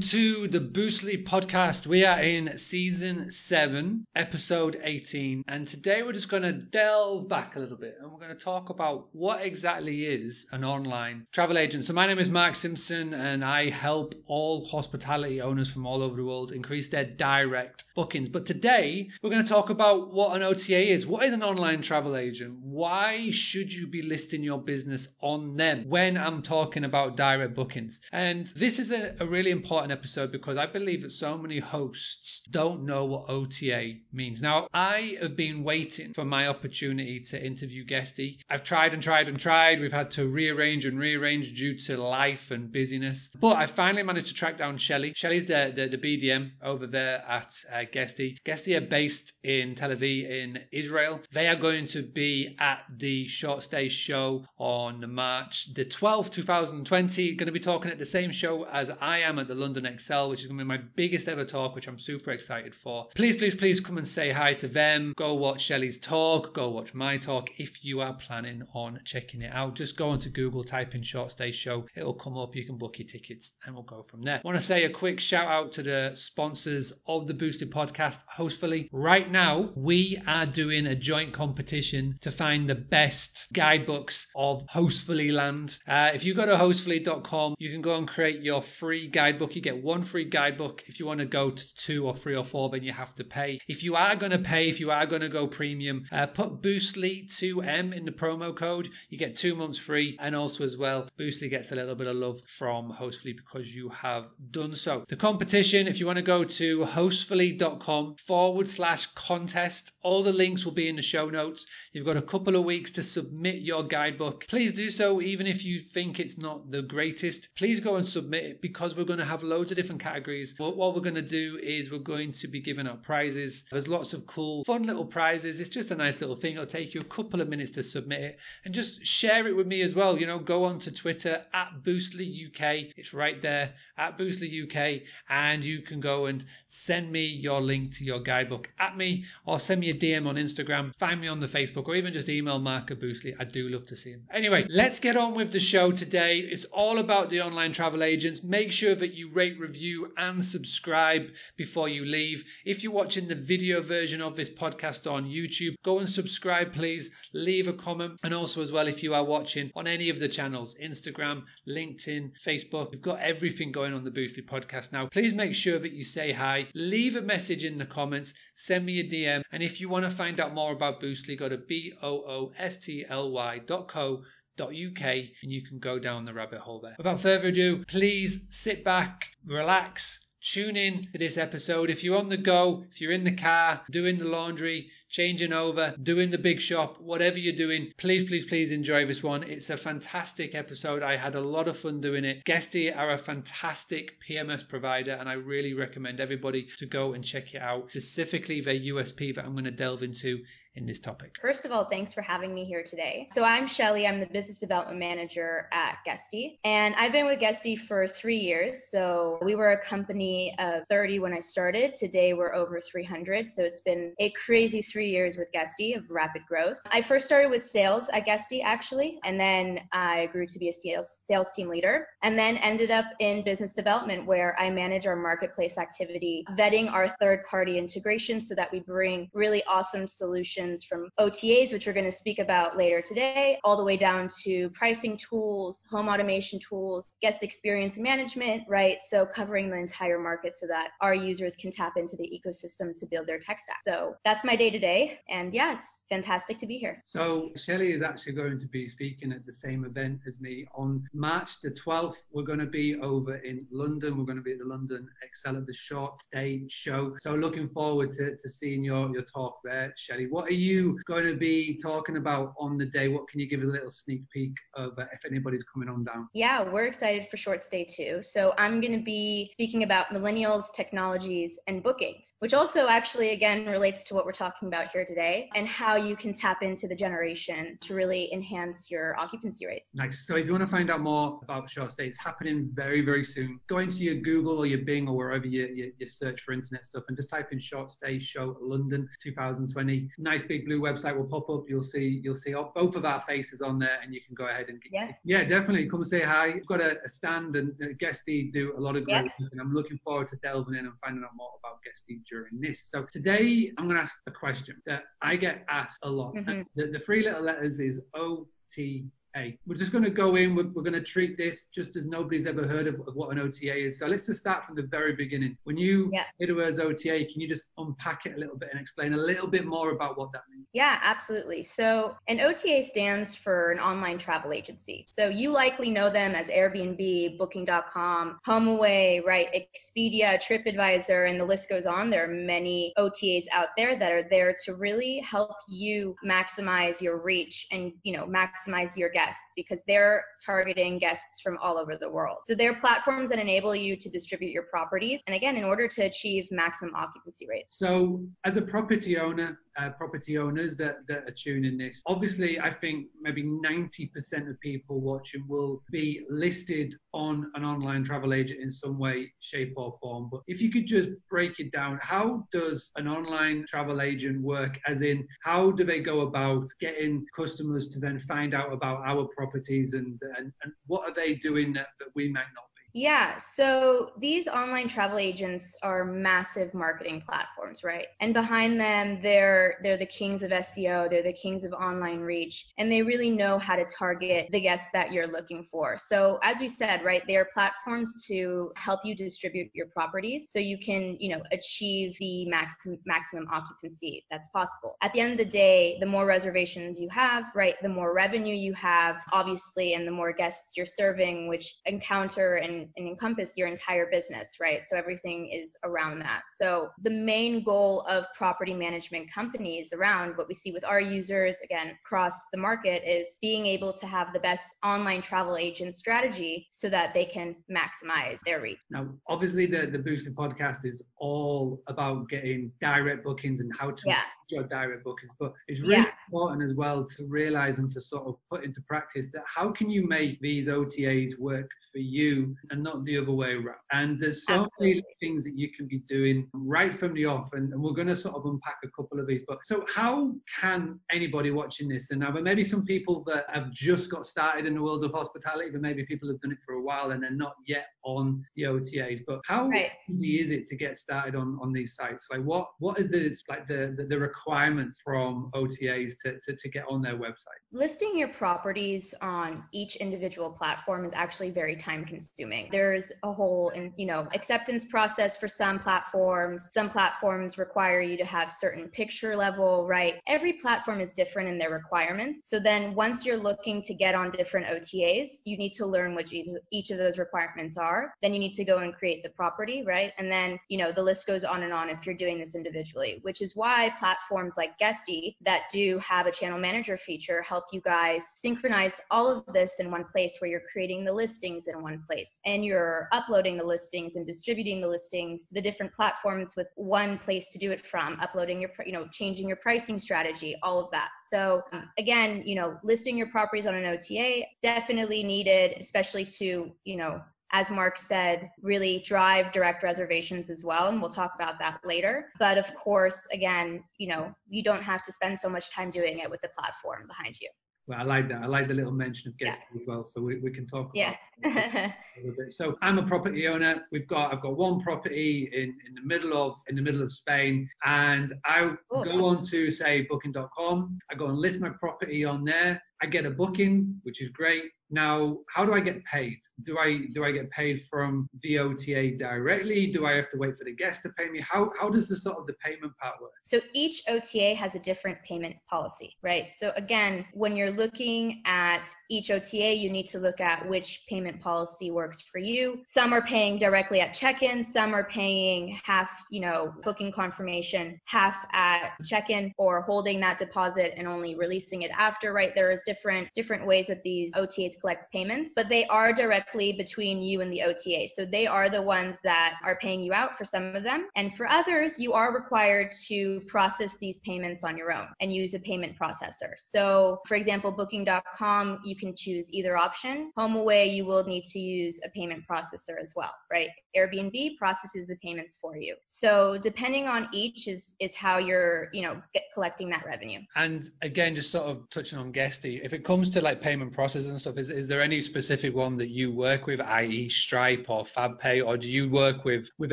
To the Boostly podcast. We are in season seven, episode 18, and today we're just going to delve back a little bit and we're going to talk about what exactly is an online travel agent. So, my name is Mark Simpson, and I help all hospitality owners from all over the world increase their direct bookings. But today we're going to talk about what an OTA is. What is an online travel agent? Why should you be listing your business on them when I'm talking about direct bookings? And this is a, a really important episode because I believe that so many hosts don't know what OTA means. Now, I have been waiting for my opportunity to interview Guesty. I've tried and tried and tried. We've had to rearrange and rearrange due to life and busyness. But I finally managed to track down Sheli. Sheli's the, the, the BDM over there at uh, Guesty. Guesty are based in Tel Aviv in Israel. They are going to be at the Short Stay show on March the 12th, 2020. Going to be talking at the same show as I am at the London Excel, which is going to be my biggest ever talk, which I'm super excited for. Please, please, please come and say hi to them. Go watch Sheli's talk. Go watch my talk if you are planning on checking it out. Just go onto Google, type in Short Stay Show. It'll come up. You can book your tickets and we'll go from there. I want to say a quick shout out to the sponsors of the Boostly podcast, Hostfully. Right now, we are doing a joint competition to find the best guidebooks of Hostfully land. Uh, if you go to hostfully.com, you can go and create your free guidebook. You get one free guidebook. If you want to go to two or three or four, then you have to pay. If you are going to pay, if you are going to go premium, uh, put Boostly2M in the promo code. You get two months free. And also, as well, Boostly gets a little bit of love from Hostfully because you have done so. The competition, if you want to go to hostfully.com forward slash contest, all the links will be in the show notes. You've got a couple of weeks to submit your guidebook. Please do so, even if you think it's not the greatest. Please go and submit it because we're going to have loads of different categories. What, what we're going to do is we're going to be giving out prizes. There's lots of cool, fun little prizes. It's just a nice little thing. It'll take you a couple of minutes to submit it and just share it with me as well. You know, go on to Twitter at Boostly UK. It's right there at Boostly UK, and you can go and send me your link to your guidebook at me, or send me a DM on Instagram, find me on the Facebook, or even just email Mark at Boostly. I do love to see him. Anyway, let's get on with the show today. It's all about the online travel agents. Make sure that you rate, review, and subscribe before you leave. If you're watching the video version of this podcast on YouTube, go and subscribe, please. Leave a comment, and also as well if you are watching on any of the channels, Instagram, LinkedIn, Facebook, we've got everything going on the Boostly podcast now. Please make sure that you say hi, leave a message in the comments, send me a DM, and if you want to find out more about Boostly, go to b o o s t l y dot co uk and you can go down the rabbit hole there. Without further ado, please sit back, relax, tune in to this episode. If you're on the go, if you're in the car, doing the laundry, changing over, doing the big shop, whatever you're doing, please, please, please enjoy this one. It's a fantastic episode. I had a lot of fun doing it. Guesty are a fantastic PMS provider, and I really recommend everybody to go and check it out, specifically their USP that I'm going to delve into in this topic. First of all, thanks for having me here today. So I'm Sheli. I'm the business development manager at Guesty, and I've been with Guesty for three years. So we were a company of 30 when I started. Today we're over 300. So it's been a crazy three years with Guesty of rapid growth. I first started with sales at Guesty actually, and then I grew to be a sales sales team leader, and then ended up in business development where I manage our marketplace activity, vetting our third party integration so that we bring really awesome solutions from OTAs, which we're going to speak about later today, all the way down to pricing tools, home automation tools, guest experience management, right? So covering the entire market so that our users can tap into the ecosystem to build their tech stack. So that's my day to day. And yeah, it's fantastic to be here. So Sheli is actually going to be speaking at the same event as me on March the 12th. We're going to be over in London. We're going to be at the London Excel at the Short Stay show. So looking forward to, to seeing your, your talk there, Sheli. What are you going to be talking about on the day? What can you give us a little sneak peek of uh, if anybody's coming on down? Yeah, we're excited for Short Stay too. So I'm going to be speaking about millennials, technologies, and bookings, which also actually again relates to what we're talking about here today and how you can tap into the generation to really enhance your occupancy rates. Nice. So if you want to find out more about Short Stay, it's happening very, very soon. Go into your Google or your Bing or wherever you, you, you search for internet stuff and just type in Short Stay Show London 2020. Nice big blue website will pop up. You'll see you'll see both of our faces on there and you can go ahead and get, yeah. yeah, definitely come say hi. We've got a, a stand and uh, Guesty do a lot of great yeah. and I'm looking forward to delving in and finding out more about Guesty during this. So today I'm going to ask a question that I get asked a lot. Mm-hmm. The, the three little letters is O T hey, we're just going to go in, we're, we're, going to treat this just as nobody's ever heard of, of, what an OTA is. So let's just start from the very beginning. When you yeah. hear the words OTA, can you just unpack it a little bit and explain a little bit more about what that means? Yeah, absolutely. So an OTA stands for an online travel agency. So you likely know them as Airbnb, Booking.com, HomeAway, right? Expedia, TripAdvisor, and the list goes on. There are many OTAs out there that are there to really help you maximize your reach and, you know, maximize your guests because they're targeting guests from all over the world. So they're platforms that enable you to distribute your properties. And again, in order to achieve maximum occupancy rates. So as a property owner, uh, property owners that, that are tuning this, obviously I think maybe 90% of people watching will be listed on an online travel agent in some way, shape or form. But if you could just break it down, how does an online travel agent work? As in, how do they go about getting customers to then find out about our properties and, and, and what are they doing that, that we might not yeah, so these online travel agents are massive marketing platforms, right? And behind them, they're they're the kings of SEO, they're the kings of online reach, and they really know how to target the guests that you're looking for. So as we said, right, they are platforms to help you distribute your properties so you can, you know, achieve the maximum maximum occupancy that's possible. At the end of the day, the more reservations you have, right, the more revenue you have, obviously, and the more guests you're serving, which encounter and and, encompass your entire business, right? So everything is around that. So the main goal of property management companies around what we see with our users, again, across the market, is being able to have the best online travel agent strategy so that they can maximize their reach. Now, obviously, the, the Boostly podcast is all about getting direct bookings and how to yeah your direct bookings. But it's really yeah. important as well to realize and to sort of put into practice that how can you make these OTAs work for you and not the other way around. And there's so Absolutely. many things that you can be doing right from the off, and, and we're going to sort of unpack a couple of these. But so, how can anybody watching this, and now there may be some people that have just got started in the world of hospitality, but maybe people have done it for a while and they're not yet on the OTAs. But how right. easy is it to get started on on these sites? Like, what what is the like the the, the requirements from OTAs to, to to get on their website? Listing your properties on each individual platform is actually very time consuming there's a whole you know acceptance process for some platforms. Some platforms require you to have certain picture level, right? Every platform is different in their requirements. So then once you're looking to get on different OTAs, you need to learn what each of those requirements are. Then you need to go and create the property, right? And then, you know, the list goes on and on if you're doing this individually, which is why platforms like Guesty that do have a channel manager feature help you guys synchronize all of this in one place where you're creating the listings in one place and you're uploading the listings and distributing the listings to the different platforms with one place to do it from uploading your you know changing your pricing strategy all of that so um, again you know listing your properties on an ota definitely needed especially to you know as Mark said, really drive direct reservations as well. And we'll talk about that later. But of course, again, you know, you don't have to spend so much time doing it with the platform behind you. Well, I like that. I like the little mention of guests yeah. as well, so we, we can talk yeah. a little bit. So I'm a property owner. We've got I've got one property in, in the middle of in the middle of Spain, and I Ooh. go on to say Booking.com. I go and list my property on there. I get a booking, which is great. Now, how do I get paid? Do I do I get paid from VOTA directly? Do I have to wait for the guest to pay me? How how does the sort of the payment part work? So each OTA has a different payment policy, right? So again, when you're looking at each OTA, you need to look at which payment policy works for you. Some are paying directly at check-in, some are paying half, you know, booking confirmation, half at check-in or holding that deposit and only releasing it after, right? There is different different ways that these OTAs collect payments, but they are directly between you and the OTA. So they are the ones that are paying you out for some of them. And for others, you are required to process these payments on your own and use a payment processor. So for example, booking.com, you can choose either option. HomeAway, you will need to use a payment processor as well, right? Airbnb processes the payments for you. So depending on each is is how you're, you know, collecting that revenue. And again, just sort of touching on Guesty, if it comes to like payment processing and stuff, is, is there any specific one that you work with, i.e. Stripe or FabPay, or do you work with with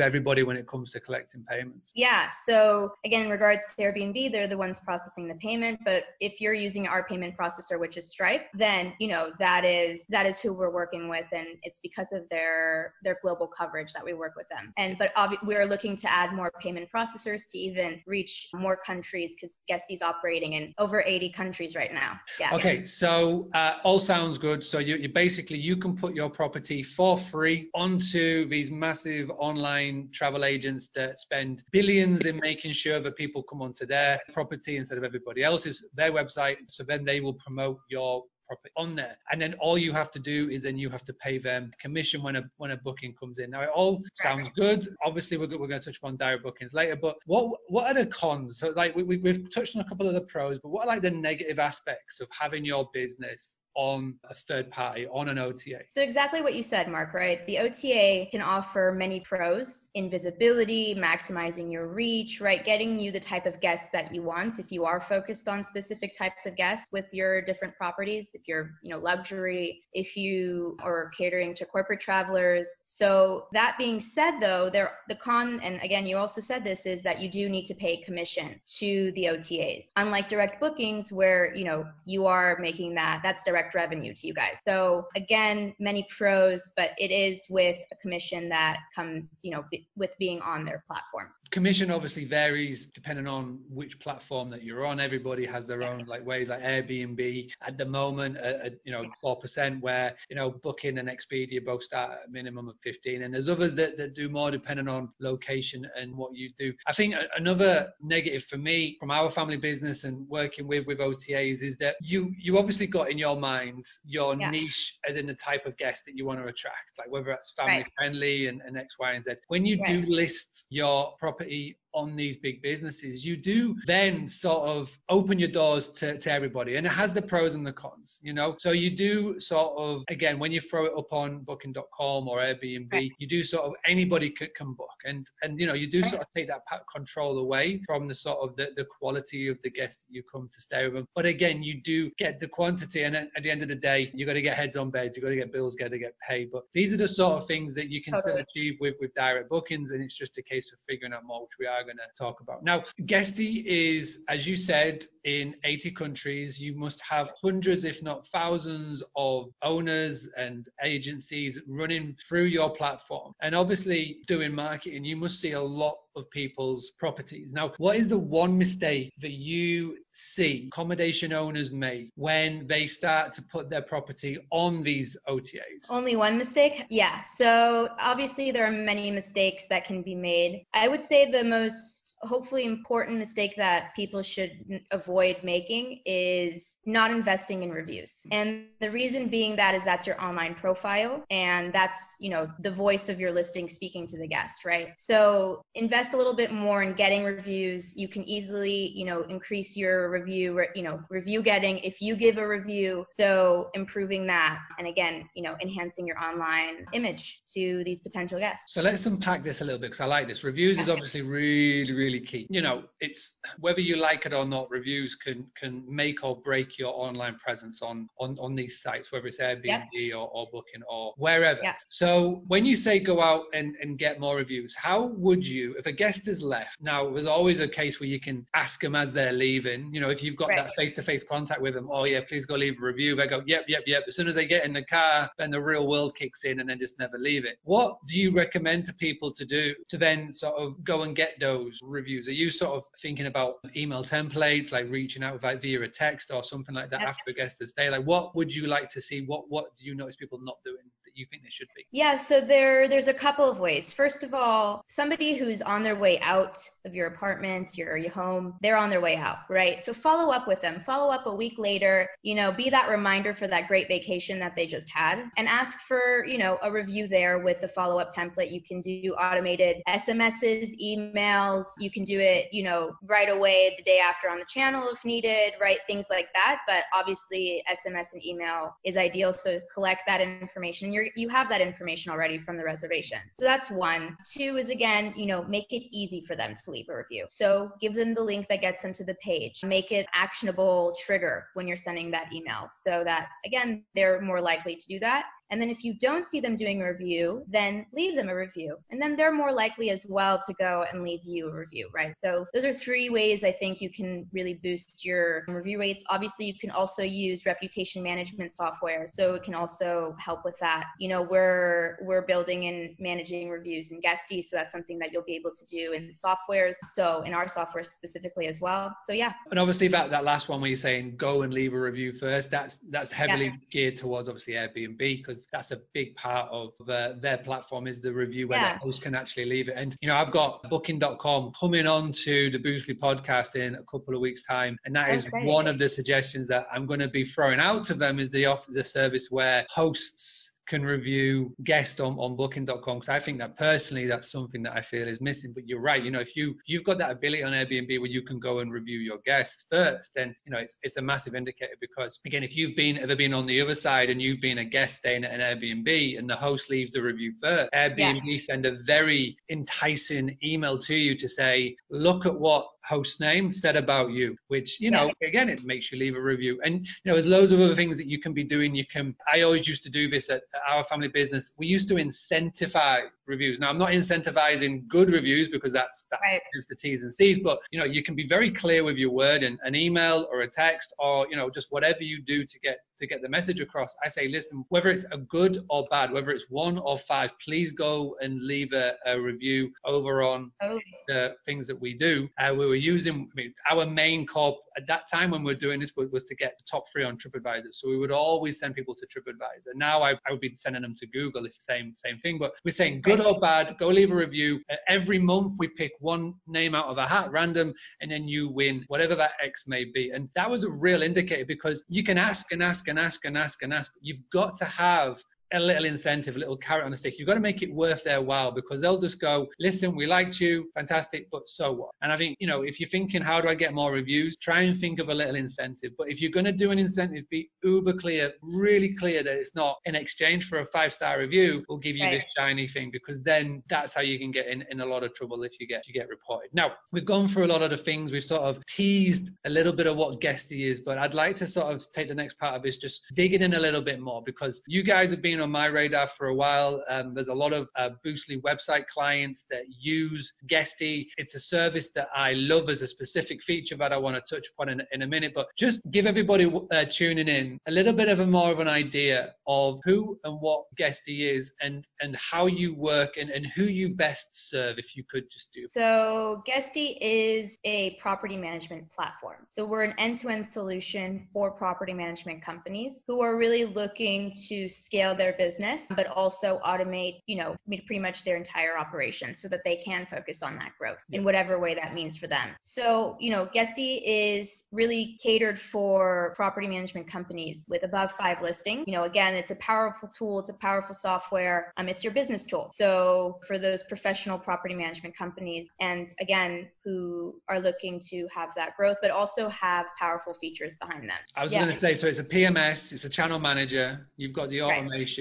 everybody when it comes to collecting payments? Yeah. So again, in regards to Airbnb, they're the ones processing the payment. But if you're using our payment processor, which is Stripe, then you know that is that is who we're working with, and it's because of their their global coverage that we work with them. And but obvi- we're looking to add more payment processors to even reach more countries because Guesty's operating in over 80 countries right now. Yeah. Okay, so uh, all sounds good. So you, you basically you can put your property for free onto these massive online travel agents that spend billions in making sure that people come onto their property instead of everybody else's their website. So then they will promote your property on there. And then all you have to do is then you have to pay them commission when a when a booking comes in. Now it all sounds good. Obviously, we're, we're going to touch upon direct bookings later. But what what are the cons? So like we, we've touched on a couple of the pros, but what are like the negative aspects of having your business on a third party, on an OTA. So, exactly what you said, Mark, right? The OTA can offer many pros in visibility, maximizing your reach, right? Getting you the type of guests that you want if you are focused on specific types of guests with your different properties, if you're, you know, luxury, if you are catering to corporate travelers. So, that being said, though, there the con, and again, you also said this, is that you do need to pay commission to the OTAs. Unlike direct bookings, where, you know, you are making that, that's direct direct revenue to you guys. So again, many pros, but it is with a commission that comes, you know, b- with being on their platforms. Commission obviously varies depending on which platform that you're on. Everybody has their own like ways. Like Airbnb at the moment, uh, you know, four percent. Where you know Booking and Expedia both start at a minimum of fifteen, and there's others that, that do more depending on location and what you do. I think another negative for me from our family business and working with with OTAs is that you you obviously got in your mind your yeah. niche as in the type of guest that you want to attract, like whether that's family right. friendly and, and X, Y, and Z. When you do list your property on these big businesses, you do then sort of open your doors to, to everybody. And it has the pros and the cons, you know? So you do sort of, again, when you throw it up on booking.com or Airbnb, right. you do sort of anybody can, can book. And, and, you know, you do right. sort of take that control away from the sort of the, the quality of the guest that you come to stay with them. But again, you do get the quantity. And at, at the end of the day, you got to get heads on beds, you got to get bills, got to get paid. But these are the sort of things that you can still achieve with, with direct bookings. And it's just a case of figuring out more, which we are going to talk about. Now, Guesty is, as you said, in 80 countries. You must have hundreds, if not thousands, of owners and agencies running through your platform. And obviously, doing marketing, you must see a lot of people's properties. Now, what is the one mistake that you see accommodation owners make when they start to put their property on these OTAs? Only one mistake? Yeah. So, obviously, there are many mistakes that can be made. I would say the most hopefully important mistake that people should avoid making is not investing in reviews. And the reason being that is that's your online profile and that's, you know, the voice of your listing speaking to the guest, right? So, invest invest a little bit more in getting reviews, you can easily, you know, increase your review, you know, review getting if you give a review. So improving that, and again, you know, enhancing your online image to these potential guests. So let's unpack this a little bit because I like this. Reviews is obviously really, really key. You know, it's whether you like it or not. Reviews can can make or break your online presence on on on these sites, whether it's Airbnb yep. or, or Booking or wherever. Yep. So when you say go out and and get more reviews, how would you, if a guest has left, now there's always a case where you can ask them as they're leaving. You know, if you've got right. that face-to-face contact with them, oh yeah, please go leave a review. They go, yep, yep, yep. As soon as they get in the car, then the real world kicks in, and then just never leave it. What do you recommend to people to do to then sort of go and get those reviews? Are you sort of thinking about email templates, like reaching out like via a text or something like that after a guest has stayed? Like, what would you like to see? What what do you notice people not doing? You think they should be? Yeah, so there there's a couple of ways. First of all, somebody who's on their way out of your apartment, your, your home, they're on their way out, right? So follow up with them. Follow up a week later, you know, be that reminder for that great vacation that they just had and ask for, you know, a review there with the follow-up template. You can do automated SMSs, emails, you can do it, you know, right away the day after on the channel if needed, right? Things like that. But obviously SMS and email is ideal. So collect that information. You're, you have that information already from the reservation. So that's one. Two is again, you know, make it easy for them to leave a review. So give them the link that gets them to the page. Make it actionable trigger when you're sending that email so that again, they're more likely to do that. And then if you don't see them doing a review, then leave them a review. And then they're more likely as well to go and leave you a review, right? So those are three ways I think you can really boost your review rates. Obviously, you can also use reputation management software. So it can also help with that. You know, we're we're building and managing reviews in Guesty, so that's something that you'll be able to do in softwares. So in our software specifically as well. So yeah. And obviously that that last one where you're saying go and leave a review first, that's that's heavily yeah. geared towards obviously Airbnb because because that's a big part of the, their platform is the review where yeah. the host can actually leave it. And you know, I've got Booking.com coming on to the Boostly podcast in a couple of weeks' time, and that is one of the suggestions that I'm going to be throwing out to them is the offer the service where hosts can review guests on, on booking.com because I think that personally that's something that I feel is missing. But you're right, you know, if you you've got that ability on Airbnb where you can go and review your guests first, then you know it's it's a massive indicator because again, if you've been ever been on the other side and you've been a guest staying at an Airbnb and the host leaves the review first, Airbnb yeah. send a very enticing email to you to say, look at what host name said about you, which, you know, again, it makes you leave a review. And, you know, there's loads of other things that you can be doing. You can, I always used to do this at, our family business. We used to incentivize reviews. Now, I'm not incentivizing good reviews because that's, that's right. the T's and C's, but, you know, you can be very clear with your word in an email or a text or, you know, just whatever you do to get to get the message across. I say, listen, whether it's a good or bad, whether it's one or five, please go and leave a, a review over on totally. the things that we do. Uh, we were using, I mean, our main core at that time when we were doing this was, was, to get the top three on TripAdvisor. So we would always send people to TripAdvisor. Now I, I would be sending them to Google, if same same thing. But we're saying good or bad, go leave a review. Uh, every month we pick one name out of a hat, random, and then you win whatever that X may be. And that was a real indicator because you can ask and ask and ask and ask and ask, but you've got to have a little incentive, a little carrot on the stick. You've got to make it worth their while because they'll just go, listen, we liked you, fantastic, but so what? And I think, you know, if you're thinking, how do I get more reviews? Try and think of a little incentive. But if you're going to do an incentive, be uber clear, really clear that it's not in exchange for a five star review, we'll give you right. this shiny thing because then that's how you can get in, in a lot of trouble if you get if you get reported. Now, we've gone through a lot of the things, we've sort of teased a little bit of what Guesty is, but I'd like to sort of take the next part of this, just digging in a little bit more because you guys have been been on my radar for a while. Um, there's a lot of uh, Boostly website clients that use Guesty. It's a service that I love as a specific feature that I want to touch upon in, in a minute. But just give everybody uh, tuning in a little bit of a more of an idea of who and what Guesty is and and how you work and, and who you best serve. If you could just do. So Guesty is a property management platform. So we're an end-to-end solution for property management companies who are really looking to scale their their business, but also automate, you know, pretty much their entire operation so that they can focus on that growth in whatever way that means for them. So, you know, Guesty is really catered for property management companies with above five listings. You know, again, it's a powerful tool, it's a powerful software, um, it's your business tool. So for those professional property management companies, and again, who are looking to have that growth, but also have powerful features behind them. I was yeah. going to say, so it's a PMS, it's a channel manager, you've got the automation. Right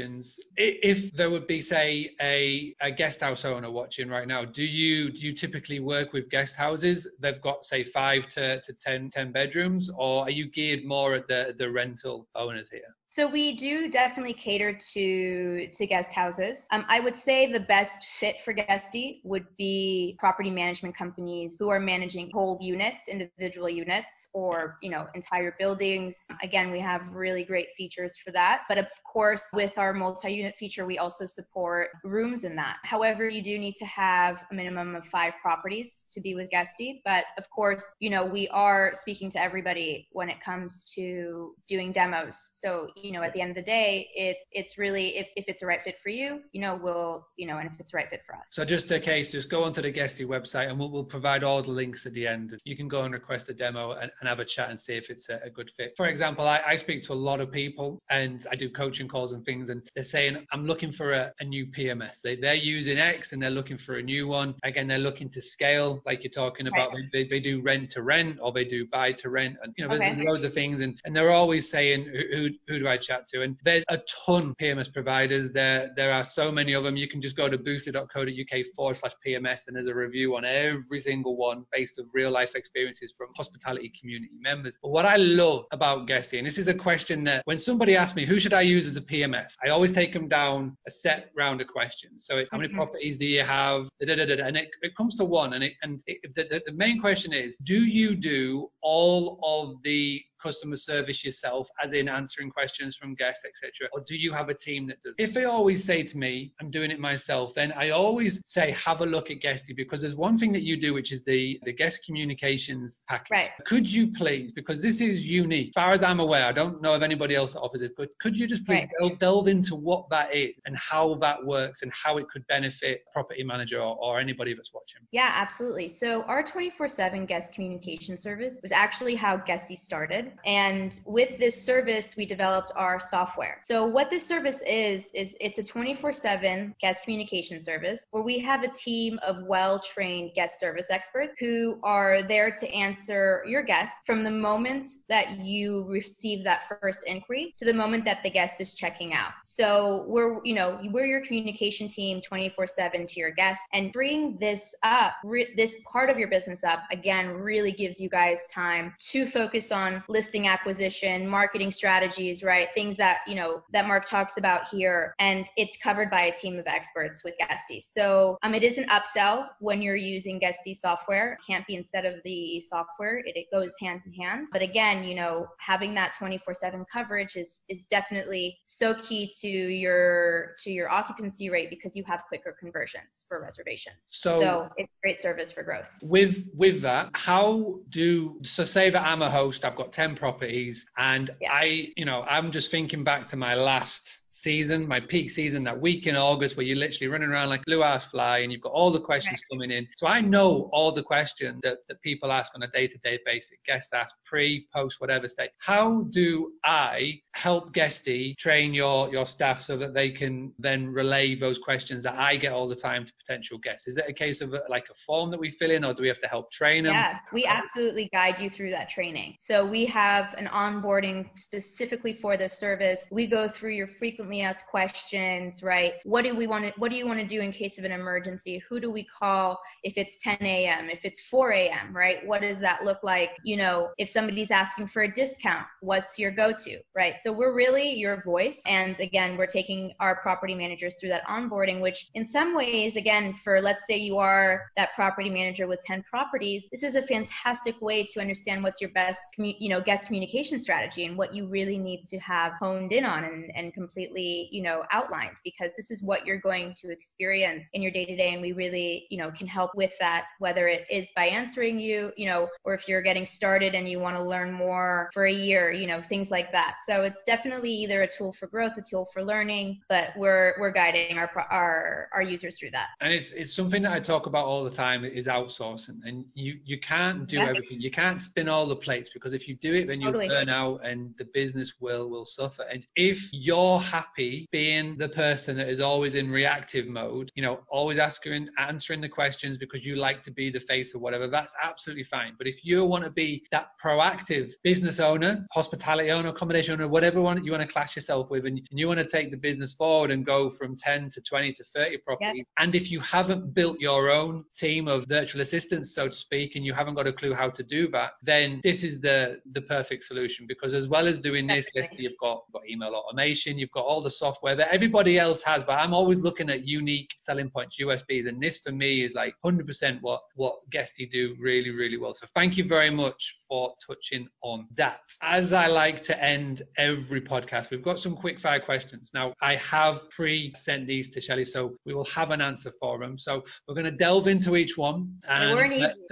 if there would be, say, a, a guest house owner watching right now, do you do you typically work with guest houses? They've got say five to, to 10, 10 bedrooms, or are you geared more at the the rental owners here? So we do definitely cater to to guest houses. Um, I would say the best fit for Guesty would be property management companies who are managing whole units, individual units, or you know entire buildings. Again, we have really great features for that. But of course, with our multi-unit feature, we also support rooms in that. However, you do need to have a minimum of five properties to be with Guesty. But of course, you know we are speaking to everybody when it comes to doing demos. So you know, at the end of the day, it's it's really if, if it's a right fit for you, you know, we'll, you know, and if it's a right fit for us. So just a case, just go onto the Guesty website and we'll, we'll provide all the links at the end. You can go and request a demo and, and have a chat and see if it's a, a good fit. For example, I, I, speak to a lot of people and I do coaching calls and things, and they're saying, I'm looking for a, a new PMS. They, they're using X and they're looking for a new one. Again, they're looking to scale, like you're talking about. Right. They, they do rent to rent or they do buy to rent. And, you know, okay. there's loads of things. And, and they're always saying, who, who do I chat to? And there's a ton PMS providers. There, there are so many of them. You can just go to boostly.co.uk forward slash PMS and there's a review on every single one based of real life experiences from hospitality community members. But what I love about Guesty, and this is a question that when somebody asks me, who should I use as a PMS? I always take them down a set round of questions. So it's how many mm-hmm. properties do you have? Da, da, da, and it, it comes to one. And, it, and it, the, the main question is, do you do all of the customer service yourself, as in answering questions from guests, etc., or do you have a team that does? If they always say to me, "I'm doing it myself," then I always say, "Have a look at Guesty," because there's one thing that you do, which is the the guest communications package. Right. Could you please, because this is unique, as far as I'm aware, I don't know of anybody else that offers it, but could you just please right. delve, delve, into what that is and how that works and how it could benefit a property manager or, or anybody that's watching? Yeah, absolutely. So our 24/7 guest communication service was actually how Guesty started. And with this service, we developed our software. So what this service is, is it's a 24-7 guest communication service where we have a team of well-trained guest service experts who are there to answer your guests from the moment that you receive that first inquiry to the moment that the guest is checking out. So we're, you know, we're your communication team 24-7 to your guests and bring this up, re- this part of your business up again, really gives you guys time to focus on listing acquisition, marketing strategies, right? Things that, you know, that Mark talks about here. And it's covered by a team of experts with Guesty. So um, it is an upsell when you're using Guesty software. It can't be instead of the software. It, it goes hand in hand. But again, you know, having that 24-7 coverage is is definitely so key to your to your occupancy rate because you have quicker conversions for reservations. So, so it's great service for growth. With with that, how do so say that I'm a host, I've got 10 properties and yeah. I, you know, I'm just thinking back to my last season, my peak season, that week in August where you're literally running around like blue ass fly and you've got all the questions right. coming in. So I know all the questions that, that people ask on a day-to-day basis, guests ask pre, post, whatever state. How do I help Guesty train your your staff so that they can then relay those questions that I get all the time to potential guests? Is it a case of like a form that we fill in or do we have to help train them? Yeah, we absolutely guide you through that training. So we have an onboarding specifically for this service. We go through your frequent frequently asked questions, right? What do we want to, what do you want to do in case of an emergency? Who do we call if it's 10 a.m., if it's 4 a.m., right? What does that look like? You know, if somebody's asking for a discount, what's your go to, right? So we're really your voice. And again, we're taking our property managers through that onboarding, which in some ways, again, for let's say you are that property manager with 10 properties, this is a fantastic way to understand what's your best, you know, guest communication strategy and what you really need to have honed in on and, and completely completely, you know, outlined because this is what you're going to experience in your day to day. And we really, you know, can help with that, whether it is by answering you, you know, or if you're getting started and you want to learn more for a year, you know, things like that. So it's definitely either a tool for growth, a tool for learning, but we're, we're guiding our, our, our users through that. And it's, it's something that I talk about all the time is outsourcing and you, you can't do everything. You can't spin all the plates because if you do it, then you totally. burn out and the business will, will suffer. And if you're happy happy being the person that is always in reactive mode, you know, always asking, answering the questions because you like to be the face or whatever, that's absolutely fine. But if you want to be that proactive business owner, hospitality owner, accommodation owner, whatever one you want to class yourself with, and, you want to take the business forward and go from 10 to 20 to 30 properties, yep. and if you haven't built your own team of virtual assistants, so to speak, and you haven't got a clue how to do that, then this is the the perfect solution because as well as doing this, you've got, got email automation, you've got all the software that everybody else has, but I'm always looking at unique selling points, USPs, and this for me is like 100% what what Guesty do really, really well. So thank you very much for touching on that. As I like to end every podcast, we've got some quick fire questions. Now I have pre-sent these to Sheli, so we will have an answer for them. So we're going to delve into each one. And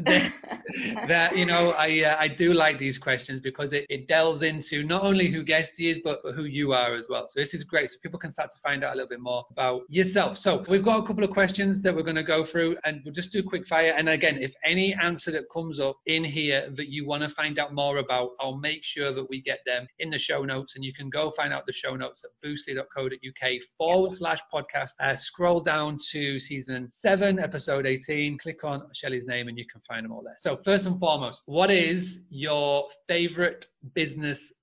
they that you know I uh, I do like these questions because it, it delves into not only who Guesty is but, but who you are as well. So this is great, so people can start to find out a little bit more about yourself. So we've got a couple of questions that we're going to go through, and we'll just do a quick fire. And again, if any answer that comes up in here that you want to find out more about, I'll make sure that we get them in the show notes, and you can go find out the show notes at boostly.co.uk forward slash podcast. Uh, scroll down to season seven, episode 18, click on Sheli's name, and you can find them all there. So first and foremost, what is your favorite business?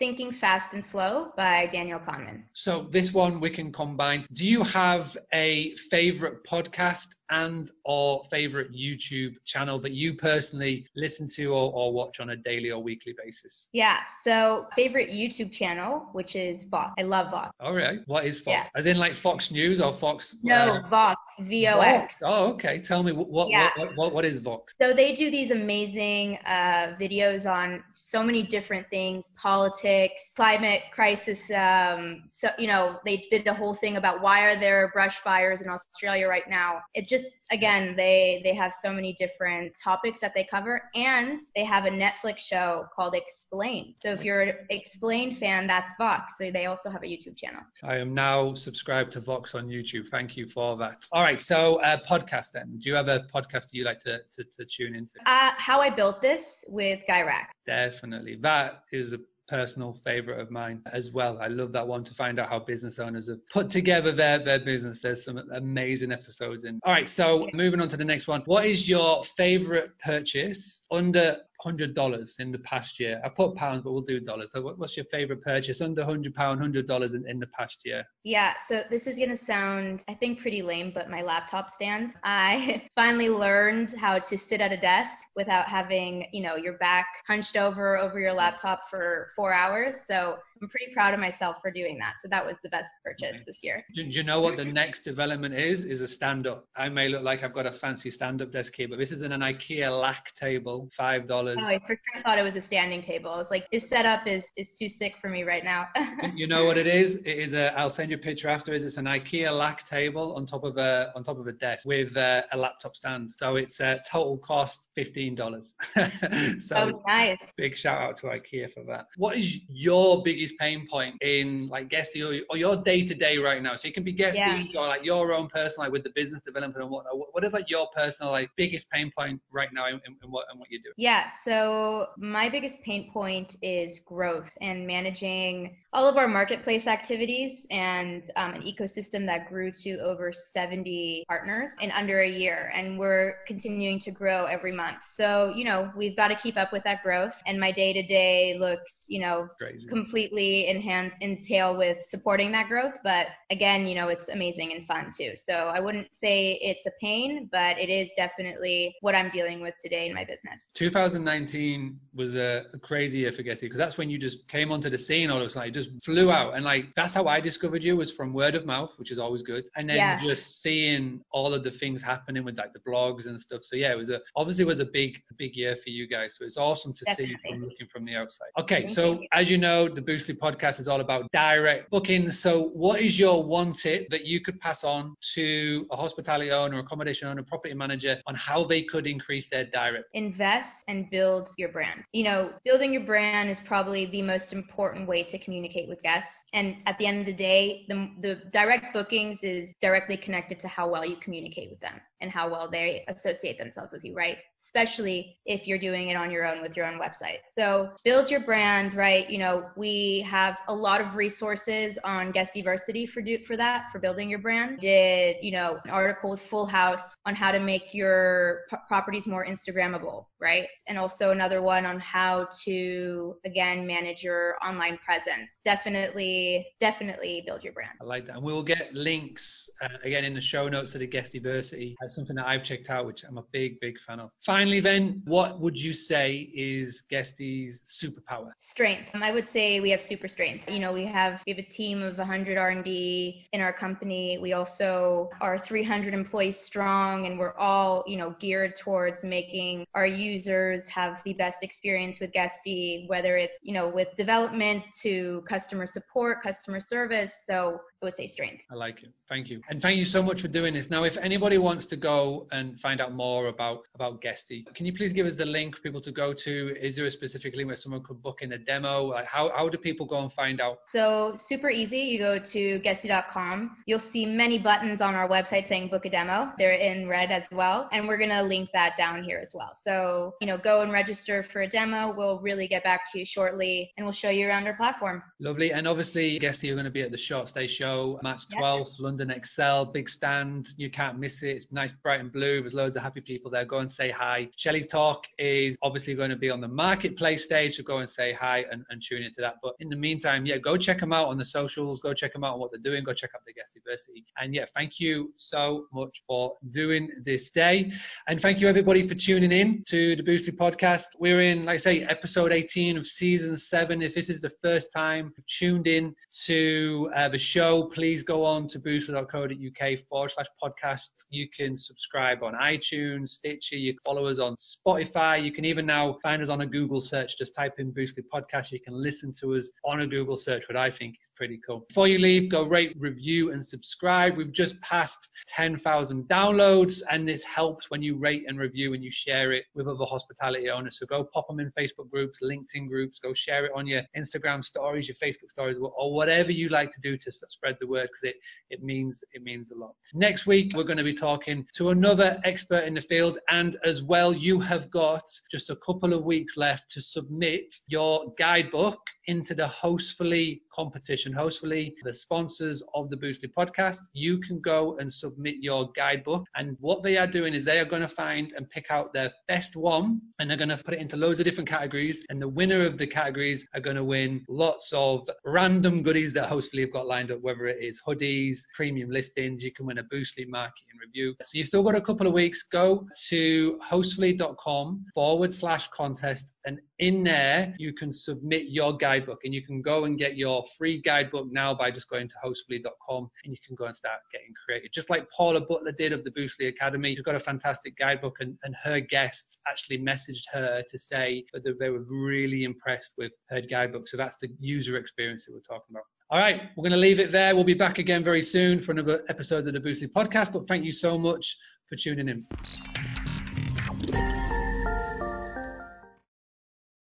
Thinking Fast and Slow by Daniel Kahneman. So this one we can combine. Do you have a favorite podcast and or favorite YouTube channel that you personally listen to or, or watch on a daily or weekly basis? Yeah. So favorite YouTube channel, which is Vox. I love Vox. All right. What is Vox? Yeah. As in like Fox News or Fox? No, uh, Vox. V O X. Oh, okay. Tell me what yeah. what, what, what is Vox? So they do these amazing uh, videos on so many different things: politics, climate crisis. Um, so you know they did the whole thing about why are there brush fires in Australia right now. It just just again they they have so many different topics that they cover and they have a netflix show called explain. So if you're an explained fan that's vox. So they also have a youtube channel. I am now subscribed to vox on youtube. Thank you for that. All right so uh, podcast then. Do you have a podcast that you like to, to, to tune into? Uh, how i built this with Guy Raz definitely. That is a personal favorite of mine as well. I love that one to find out how business owners have put together their, their business. There's some amazing episodes in. All right, so moving on to the next one. What is your favorite purchase under hundred dollars in the past year. I put pounds, but we'll do dollars. So, what's your favorite purchase under hundred pound, hundred dollars in, in the past year? Yeah. So this is gonna sound, I think, pretty lame, but my laptop stand. I finally learned how to sit at a desk without having, you know, your back hunched over over your laptop for four hours. So I'm pretty proud of myself for doing that. So that was the best purchase okay. this year. Do, you know what the next development is? Is a stand up. I may look like I've got a fancy stand up desk here, but this is an, an IKEA lack table, five dollars. Oh, I for sure thought it was a standing table. I was like, this setup is is too sick for me right now. you know what it is? It is a. I'll send you a picture afterwards. It's an IKEA lack table on top of a on top of a desk with a, a laptop stand. So it's a total cost fifteen dollars. so oh, nice. Big shout out to IKEA for that. What is your biggest pain point in like Guesty or, or your day to day right now? So it can be Guesty yeah. or like your own personal, like with the business development and whatnot. What is like your personal like biggest pain point right now in, in, in what and what you're doing? Yeah. So my biggest pain point is growth and managing all of our marketplace activities and um, an ecosystem that grew to over 70 partners in under a year. And we're continuing to grow every month. So, you know, we've got to keep up with that growth. And my day to day looks, you know, Crazy. completely in hand, entail with supporting that growth. But again, you know, it's amazing and fun too. So I wouldn't say it's a pain, but it is definitely what I'm dealing with today in my business. 2019 was a crazy year for Guesty because that's when you just came onto the scene all of a sudden you just flew out. And like that's how I discovered you was from word of mouth, which is always good. And then yeah. just seeing all of the things happening with like the blogs and stuff. So yeah, it was a obviously was a big big year for you guys. So it's awesome to Definitely. see from looking from the outside. Okay, so you. as you know, the Boostly podcast is all about direct booking. So what is your one tip that you could pass on to a hospitality owner, accommodation owner, property manager on how they could increase their direct? Invest and build your brand. You know, building your brand is probably the most important way to communicate communicate with guests. And at the end of the day, the, the direct bookings is directly connected to how well you communicate with them and how well they associate themselves with you, right? Especially if you're doing it on your own with your own website. So build your brand, right? You know, we have a lot of resources on Guestiversity for do, for that, for building your brand. Did, you know, an article with Full House on how to make your p- properties more Instagrammable, right? And also another one on how to, again, manage your online presence. Definitely, definitely build your brand. I like that. And we will get links uh, again in the show notes to the Guestiversity something that I've checked out, which I'm a big, big fan of. Finally, then, what would you say is Guesty's superpower? Strength. I would say we have super strength. You know, we have we have a team of 100 R&D in our company. We also are 300 employees strong, and we're all you know geared towards making our users have the best experience with Guesty, whether it's you know with development to customer support, customer service. So I would say strength. I like it. Thank you. And thank you so much for doing this. Now, if anybody wants to go and find out more about, about Guesty, can you please give us the link for people to go to? Is there a specific link where someone could book in a demo? Like how, how do people go and find out? So super easy. You go to Guesty.com. You'll see many buttons on our website saying book a demo. They're in red as well. And we're going to link that down here as well. So, you know, go and register for a demo. We'll really get back to you shortly and we'll show you around our platform. Lovely. And obviously, Guesty, you're going to be at the Short Stay Show show, March 12th, yep. London Excel, big stand. You can't miss it. It's nice, bright and blue. There's loads of happy people there. Go and say hi. Sheli's talk is obviously going to be on the marketplace stage, so go and say hi and, and tune into that. But in the meantime, yeah, go check them out on the socials. Go check them out on what they're doing. Go check out the Guestiversity. And yeah, thank you so much for doing this day. And thank you everybody for tuning in to the Boostly podcast. We're in, like I say, episode 18 of season seven. If this is the first time you've tuned in to uh, the show, please go on to boostly.co.uk forward slash podcast. You can subscribe on iTunes, Stitcher, you can follow us on Spotify. You can even now find us on a Google search. Just type in Boostly Podcast. You can listen to us on a Google search, what I think is pretty cool. Before you leave, go rate, review, and subscribe. We've just passed 10,000 downloads, and this helps when you rate and review and you share it with other hospitality owners. So go pop them in Facebook groups, LinkedIn groups, go share it on your Instagram stories, your Facebook stories, or whatever you like to do to spread spread the word because it it means it means a lot. Next week we're going to be talking to another expert in the field, and as well, you have got just a couple of weeks left to submit your guidebook into the Hostfully competition. Hostfully, the sponsors of the Boostly podcast, you can go and submit your guidebook. And what they are doing is they are going to find and pick out their best one, and they're going to put it into loads of different categories. And the winner of the categories are going to win lots of random goodies that Hostfully have got lined up, whether it is hoodies, premium listings. You can win a Boostly marketing review. So you've still got a couple of weeks. Go to hostfully.com forward slash contest, and in there you can submit your guidebook, and you can go and get your free guidebook now by just going to hostfully.com, and you can go and start getting creative. Just like Paula Butler did of the Boostly Academy, she's got a fantastic guidebook, and, and her guests actually messaged her to say that they were really impressed with her guidebook. So that's the user experience that we're talking about. All right, we're going to leave it there. We'll be back again very soon for another episode of the Boostly podcast. But thank you so much for tuning in.